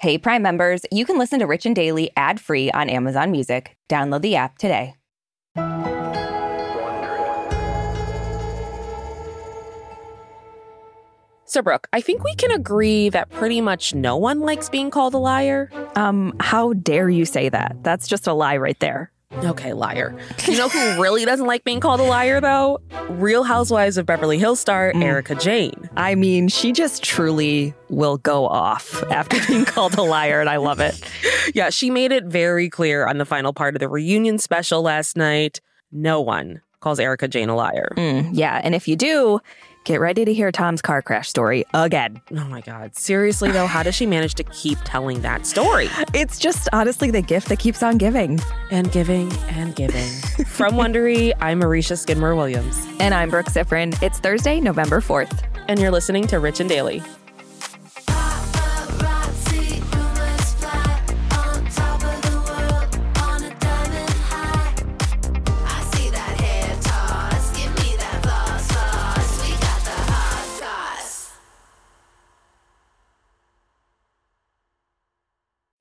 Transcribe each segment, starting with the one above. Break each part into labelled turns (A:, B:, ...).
A: Hey, Prime members, you can listen to Rich and Daily ad free on Amazon Music. Download the app today.
B: So, Brooke, I think we can agree that pretty much no one likes being called a liar.
A: Um, how dare you say that? That's just a lie right there.
B: Okay, liar. You know who really doesn't like being called a liar, though? Real Housewives of Beverly Hills star mm. Erika Jayne.
A: I mean, she just truly will go off after being called a liar, and I love it.
B: Yeah, she made it very clear on the final part of the reunion special last night no one calls Erika Jayne a liar.
A: Mm, yeah, and if you do, Get ready to hear Tom's car crash story again.
B: Oh my God. Seriously, though, how does she manage to keep telling that story?
A: It's just honestly the gift that keeps on giving.
B: And giving and giving. From Wondery, I'm Aricia Skidmore Williams.
A: And I'm Brooke Siffrinn. It's Thursday, November 4th.
B: And you're listening to Rich and Daily.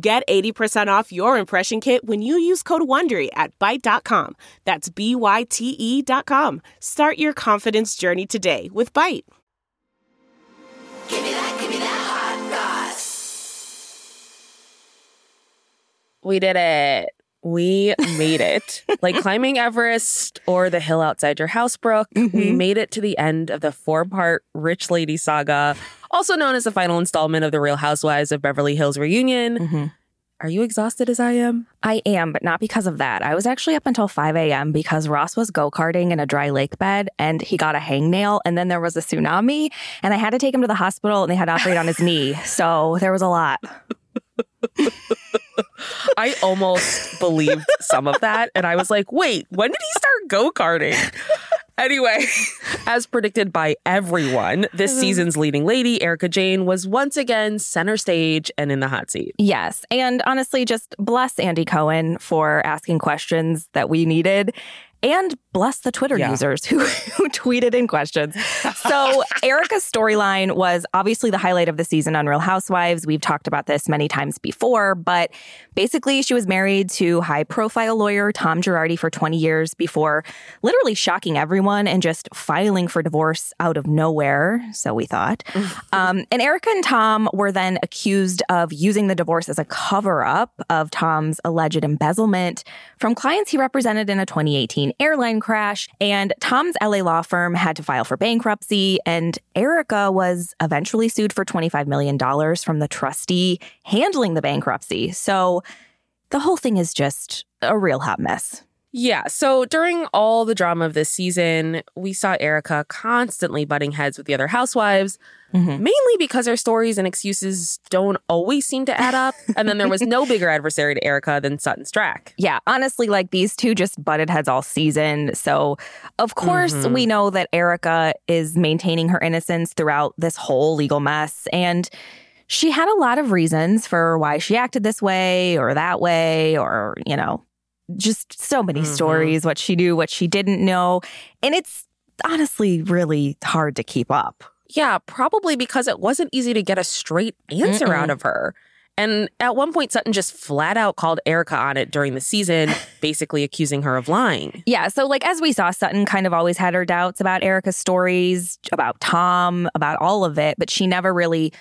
C: Get 80% off your impression kit when you use code WONDERY at Byte.com. That's B-Y-T-E dot com. Start your confidence journey today with Byte.
D: Give me that, give me that hot sauce.
B: We did it. We made it. like climbing Everest or the hill outside your house, Brooke. Mm-hmm. We made it to the end of the four part Rich Lady saga also known as the final installment of the Real Housewives of Beverly Hills reunion. Mm-hmm. Are you exhausted as I am?
A: I am, but not because of that. I was actually up until 5 a.m. because Ross was go karting in a dry lake bed and he got a hangnail and then there was a tsunami and I had to take him to the hospital and they had to operate on his knee. So there was a lot.
B: I almost believed some of that. And I was like, wait, when did he start go karting? Anyway, as predicted by everyone, this mm-hmm. season's leading lady, Erika Jayne, was once again center stage and in the hot seat.
A: Yes. And honestly, just bless Andy Cohen for asking questions that we needed and bless the Twitter yeah. users who, who tweeted in questions. So, Erika's storyline was obviously the highlight of the season on Real Housewives. We've talked about this many times before, but basically, she was married to high profile lawyer Tom Girardi for 20 years before literally shocking everyone and just filing for divorce out of nowhere. So we thought. um, and Erika and Tom were then accused of using the divorce as a cover up of Tom's alleged embezzlement from clients he represented in a 2018 airline crash. And Tom's LA law firm had to file for bankruptcy. And Erika was eventually sued for $25 million from the trustee handling the bankruptcy. So the whole thing is just a real hot mess.
B: Yeah. So during all the drama of this season, we saw Erika constantly butting heads with the other housewives, mm-hmm. mainly because her stories and excuses don't always seem to add up. and then there was no bigger adversary to Erika than Sutton Stracke.
A: Yeah. Honestly, like these two just butted heads all season. So, of course, mm-hmm. we know that Erika is maintaining her innocence throughout this whole legal mess. And she had a lot of reasons for why she acted this way or that way, or, you know, just so many
B: Mhm.
A: stories, what she knew, what she didn't know. And it's honestly really hard to keep up.
B: Yeah, probably because it wasn't easy to get a straight answer
A: Mm-mm.
B: out of her. And at one point, Sutton just flat out called Erika on it during the season, basically accusing her of lying.
A: Yeah. So, like, as we saw, Sutton kind of always had her doubts about Erika's stories, about Tom, about all of it, but she never really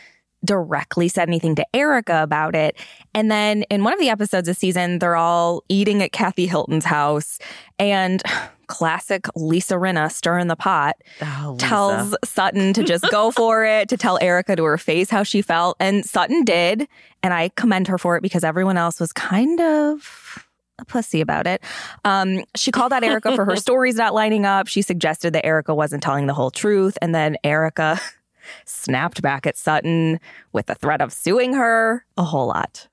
A: directly said anything to Erika about it. And then in one of the episodes this season, they're all eating at Kathy Hilton's house, and classic Lisa Rinna stirring the pot
B: Oh,
A: tells Sutton to just go for it, to tell Erika to her face how she felt. And Sutton did. And I commend her for it because everyone else was kind of a pussy about it. Um, she called out Erika for her stories not lining up. She suggested that Erika wasn't telling the whole truth. And then Erika snapped back at Sutton with the threat of suing her a whole lot.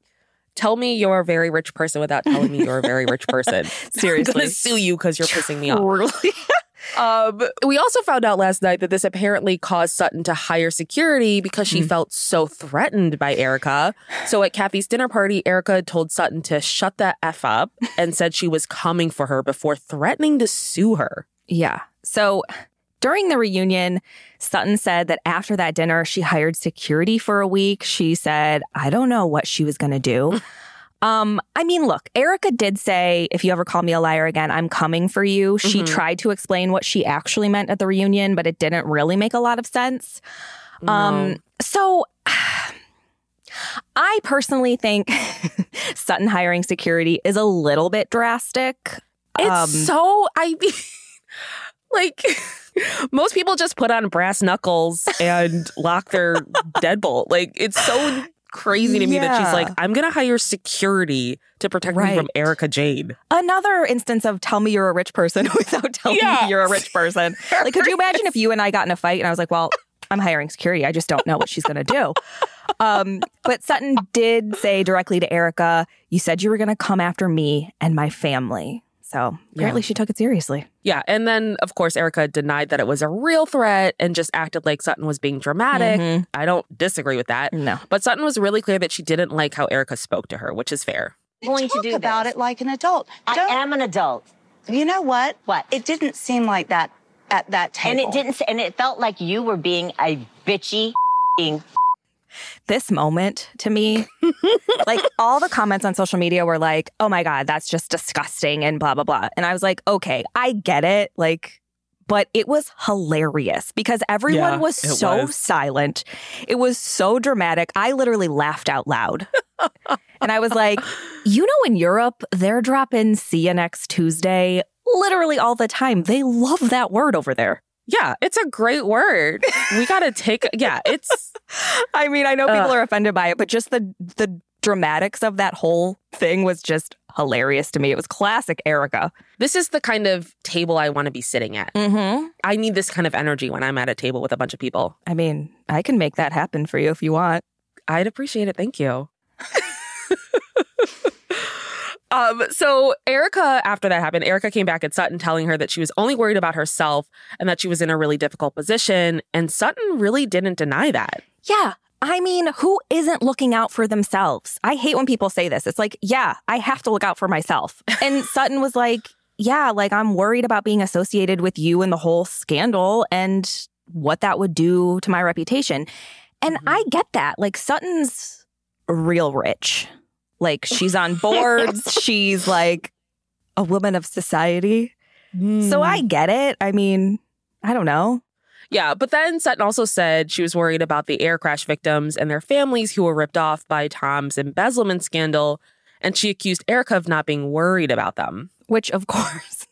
B: Tell me you're a very rich person without telling me you're a very rich person. I'm
A: Seriously.
B: going to sue you because you're pissing me off.
A: Really?
B: Um, we also found out last night that this apparently caused Sutton to hire security because she felt so threatened by Erika. So at Kathy's dinner party, Erika told Sutton to shut the F up and said she was coming for her before threatening to sue her.
A: Yeah. So during the reunion, Sutton said that after that dinner, she hired security for a week. She said, I don't know what she was going to do. Um, I mean, look, Erika did say, if you ever call me a liar again, I'm coming for you. She
B: Mhm.
A: tried to explain what she actually meant at the reunion, but it didn't really make a lot of sense. Um, so I personally think Sutton hiring security is a little bit drastic.
B: It's
A: Um,
B: so I mean, like most people just put on brass knuckles and lock their deadbolt. Like it's so crazy to me that she's like, I'm gonna hire security to protect me from Erika Jayne.
A: another instance of tell me you're a rich person without telling
B: Yeah.
A: me you're a rich person. Like, could you imagine if you and I got in a fight and I was like, well, I'm hiring security. I just don't know what she's going to do. Um, but Sutton did say directly to Erika, you said you were going to come after me and my family. So apparently she took it seriously.
B: Yeah, and then of course Erika denied that it was a real threat and just acted like Sutton was being dramatic.
A: Mhm.
B: I don't disagree with that.
A: No.
B: But Sutton was really clear that she didn't like how Erika spoke to her, which is fair.
E: going to
F: Talk
E: do
F: about
E: this.
F: it like an adult.
E: I
F: Don't-
E: am an adult,
F: You know what?
E: What?
F: It didn't seem like that at that
E: time.
F: and
E: it didn't. And it felt like you were being a bitchy.
A: This moment to me, like all the comments on social media were like, oh my God, that's just disgusting and blah, blah, blah. And I was like, okay, I get it. Like, but it was hilarious because everyone
B: Yeah,
A: was so
B: was.
A: silent. It was so dramatic. I literally laughed out loud. and I was like, you know, in Europe, they're dropping see you next Tuesday literally all the time. They love that word over there.
B: Yeah, it's a great word. We got to take yeah, it's
A: I mean, I know people
B: Ugh.
A: are offended by it, but just the the dramatics of that whole thing was just hilarious to me. It was classic Erika.
B: this is the kind of table I want to be sitting at.
A: Mm-hmm.
B: I need this kind of energy when I'm at a table with a bunch of people.
A: I mean, I can make that happen for you if you want.
B: I'd appreciate it. Thank you. um, so Erika, after that happened, Erika came back at Sutton telling her that she was only worried about herself and that she was in a really difficult position. And Sutton really didn't deny that.
A: Yeah. I mean, who isn't looking out for themselves? I hate when people say this. It's like, yeah, I have to look out for myself. And Sutton was like, yeah, like I'm worried about being associated with you and the whole scandal and what that would do to my reputation. And I get that. Like Sutton's real rich. Like she's on boards, she's like a woman of society. So I get it. I mean, I don't know.
B: Yeah, but then Sutton also said she was worried about the air crash victims and their families who were ripped off by Tom's embezzlement scandal. And she accused Erika of not being worried about them.
A: which of course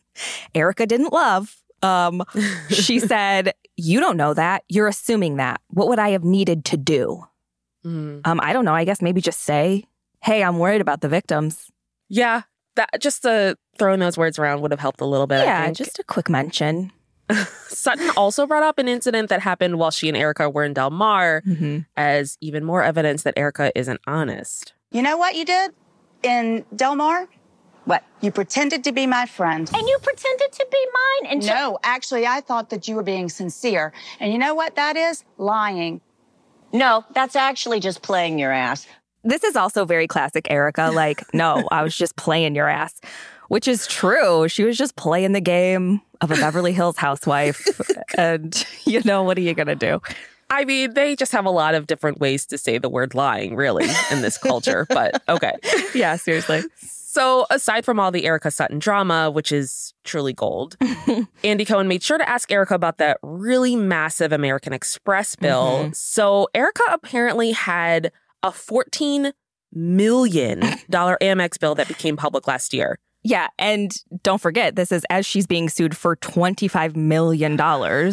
A: Erika didn't love. Um, she said, "You don't know that. You're assuming that. What would I have needed to do?
B: Mm.
A: Um, I don't know. I guess maybe just say, "Hey, I'm worried about the victims."
B: Yeah, that just uh, throwing those words around would have helped a little bit. I
A: yeah,
B: think.
A: just a quick mention.
B: Sutton also brought up an incident that happened while she and Erika were in Del Mar
A: Mm-hmm.
B: as even more evidence that Erika isn't honest.
F: You know what you did in Del Mar?
E: What?
F: You pretended to be my friend.
E: And you pretended to be mine. And so-
F: No, actually, I thought that you were being sincere. And you know what that is? Lying.
E: No, that's actually just playing your ass.
A: This is also very classic Erika. Like, no, I was just playing your ass, which is true. She was just playing the game of a Beverly Hills housewife. and, you know, what are you going to do?
B: I mean, they just have a lot of different ways to say the word lying, really, in this culture, but okay.
A: Yeah, seriously.
B: So, aside from all the Erika Sutton drama, which is truly gold, Andy Cohen made sure to ask Erika about that really massive American Express bill. Mm-hmm. So, Erika apparently had a $14 million Amex bill that became public last year.
A: Yeah. And don't forget, this is as she's being sued for $25 million.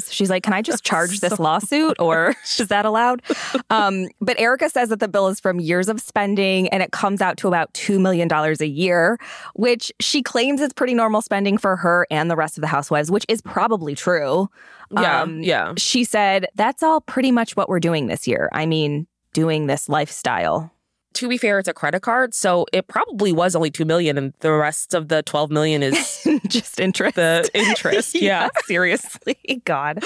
A: She's like, can I just charge this lawsuit or is that allowed? Um, but Erika says that the bill is from years of spending and it comes out to about $2 million a year, which she claims is pretty normal spending for her and the rest of the housewives, which is probably true.
B: Yeah. Um, yeah.
A: She said, that's all pretty much what we're doing this year. I mean, doing this lifestyle
B: to be fair, it's a credit card, so it probably was only two million, and the rest of the twelve million is
A: just interest.
B: The interest, yeah,
A: yeah, seriously, God.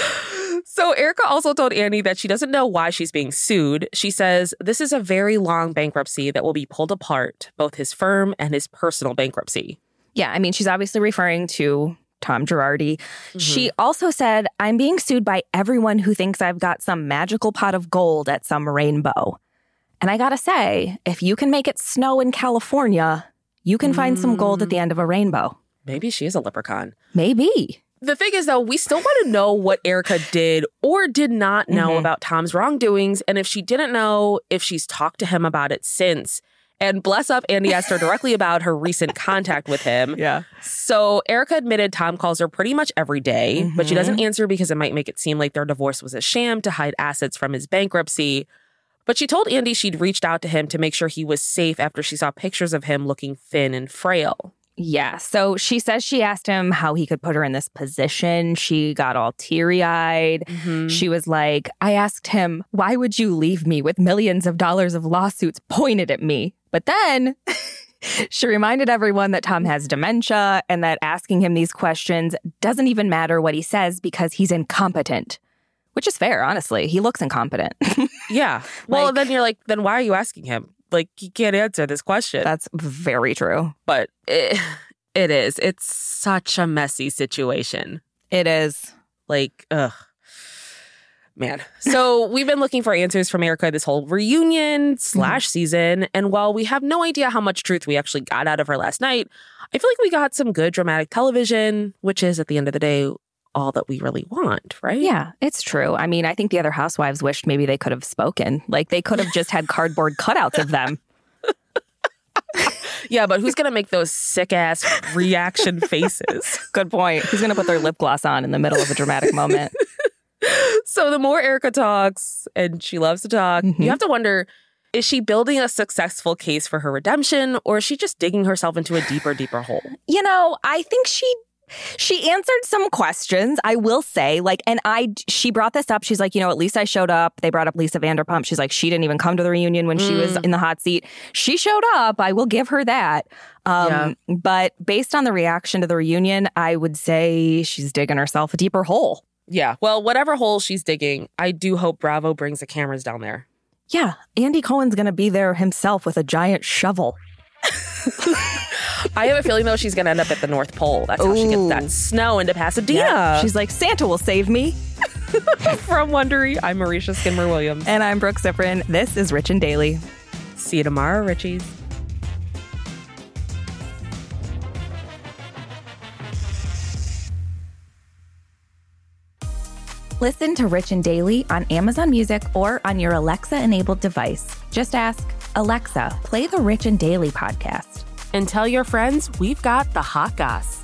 B: So Erika also told Andy that she doesn't know why she's being sued. She says this is a very long bankruptcy that will be pulled apart, both his firm and his personal bankruptcy.
A: Yeah, I mean, she's obviously referring to Tom Girardi. Mm-hmm. She also said, I'm being sued by everyone who thinks I've got some magical pot of gold at some rainbow. And I gotta say, if you can make it snow in California, you can find some gold at the end of a rainbow.
B: Maybe she is a leprechaun.
A: Maybe.
B: The thing is, though, we still want to know what Erika did or did not know mm-hmm. about Tom's wrongdoings. And if she didn't know, if she's talked to him about it since. And bless up, Andy asked her directly about her recent contact with him.
A: Yeah.
B: So Erika admitted Tom calls her pretty much every day, mm-hmm. but she doesn't mm-hmm. answer because it might make it seem like their divorce was a sham to hide assets from his bankruptcy. But she told Andy she'd reached out to him to make sure he was safe after she saw pictures of him looking thin and frail.
A: Yeah. So she says she asked him how he could put her in this position. She got all teary eyed. Mm-hmm. She was like, I asked him, why would you leave me with millions of dollars of lawsuits pointed at me? But then she reminded everyone that Tom has dementia and that asking him these questions doesn't even matter what he says because he's incompetent which is fair, honestly. He looks incompetent.
B: yeah. Well, like, then you're like, then why are you asking him? Like, he can't answer this question.
A: That's very true.
B: But it, it is. It's such a messy situation.
A: It is.
B: Like, ugh. Man. So we've been looking for answers from Erika this whole reunion slash season. And while we have no idea how much truth we actually got out of her last night, I feel like we got some good dramatic television, which is at the end of the day all that we really want, right?
A: Yeah, it's true. I mean, I think the other housewives wished maybe they could have spoken. Like they could have just had cardboard cutouts of them.
B: yeah, but who's going to make those sick ass reaction faces?
A: Good point. Who's going to put their lip gloss on in the middle of a dramatic moment?
B: So the more Erika talks, and she loves to talk, mm-hmm. you have to wonder is she building a successful case for her redemption or is she just digging herself into a deeper, deeper hole?
A: You know, I think she she answered some questions, I will say. Like, and I, she brought this up. She's like, you know, at least I showed up. They brought up Lisa Vanderpump. She's like, she didn't even come to the reunion when mm. she was mm. in the hot seat. She showed up. I will give her that. Um, yeah. But based on the reaction to the reunion, I would say she's digging herself a deeper hole.
B: Yeah. Well, whatever hole she's digging, I do hope Bravo brings the cameras down there.
A: Yeah. Andy Cohen's going to be there himself with a giant shovel.
B: I have a feeling though she's gonna end up at the North Pole. That's how Ooh. she gets that snow into Pasadena. Yeah.
A: She's like, Santa will save me.
B: From Wondery, I'm Aricia Skidmore Williams.
A: And I'm Brooke Siffrinn. This is Rich and Daily.
B: See you tomorrow, Richies.
A: Listen to Rich and Daily on Amazon Music or on your Alexa enabled device. Just ask, Alexa, play the Rich and Daily podcast.
B: And tell your friends we've got the hot goss.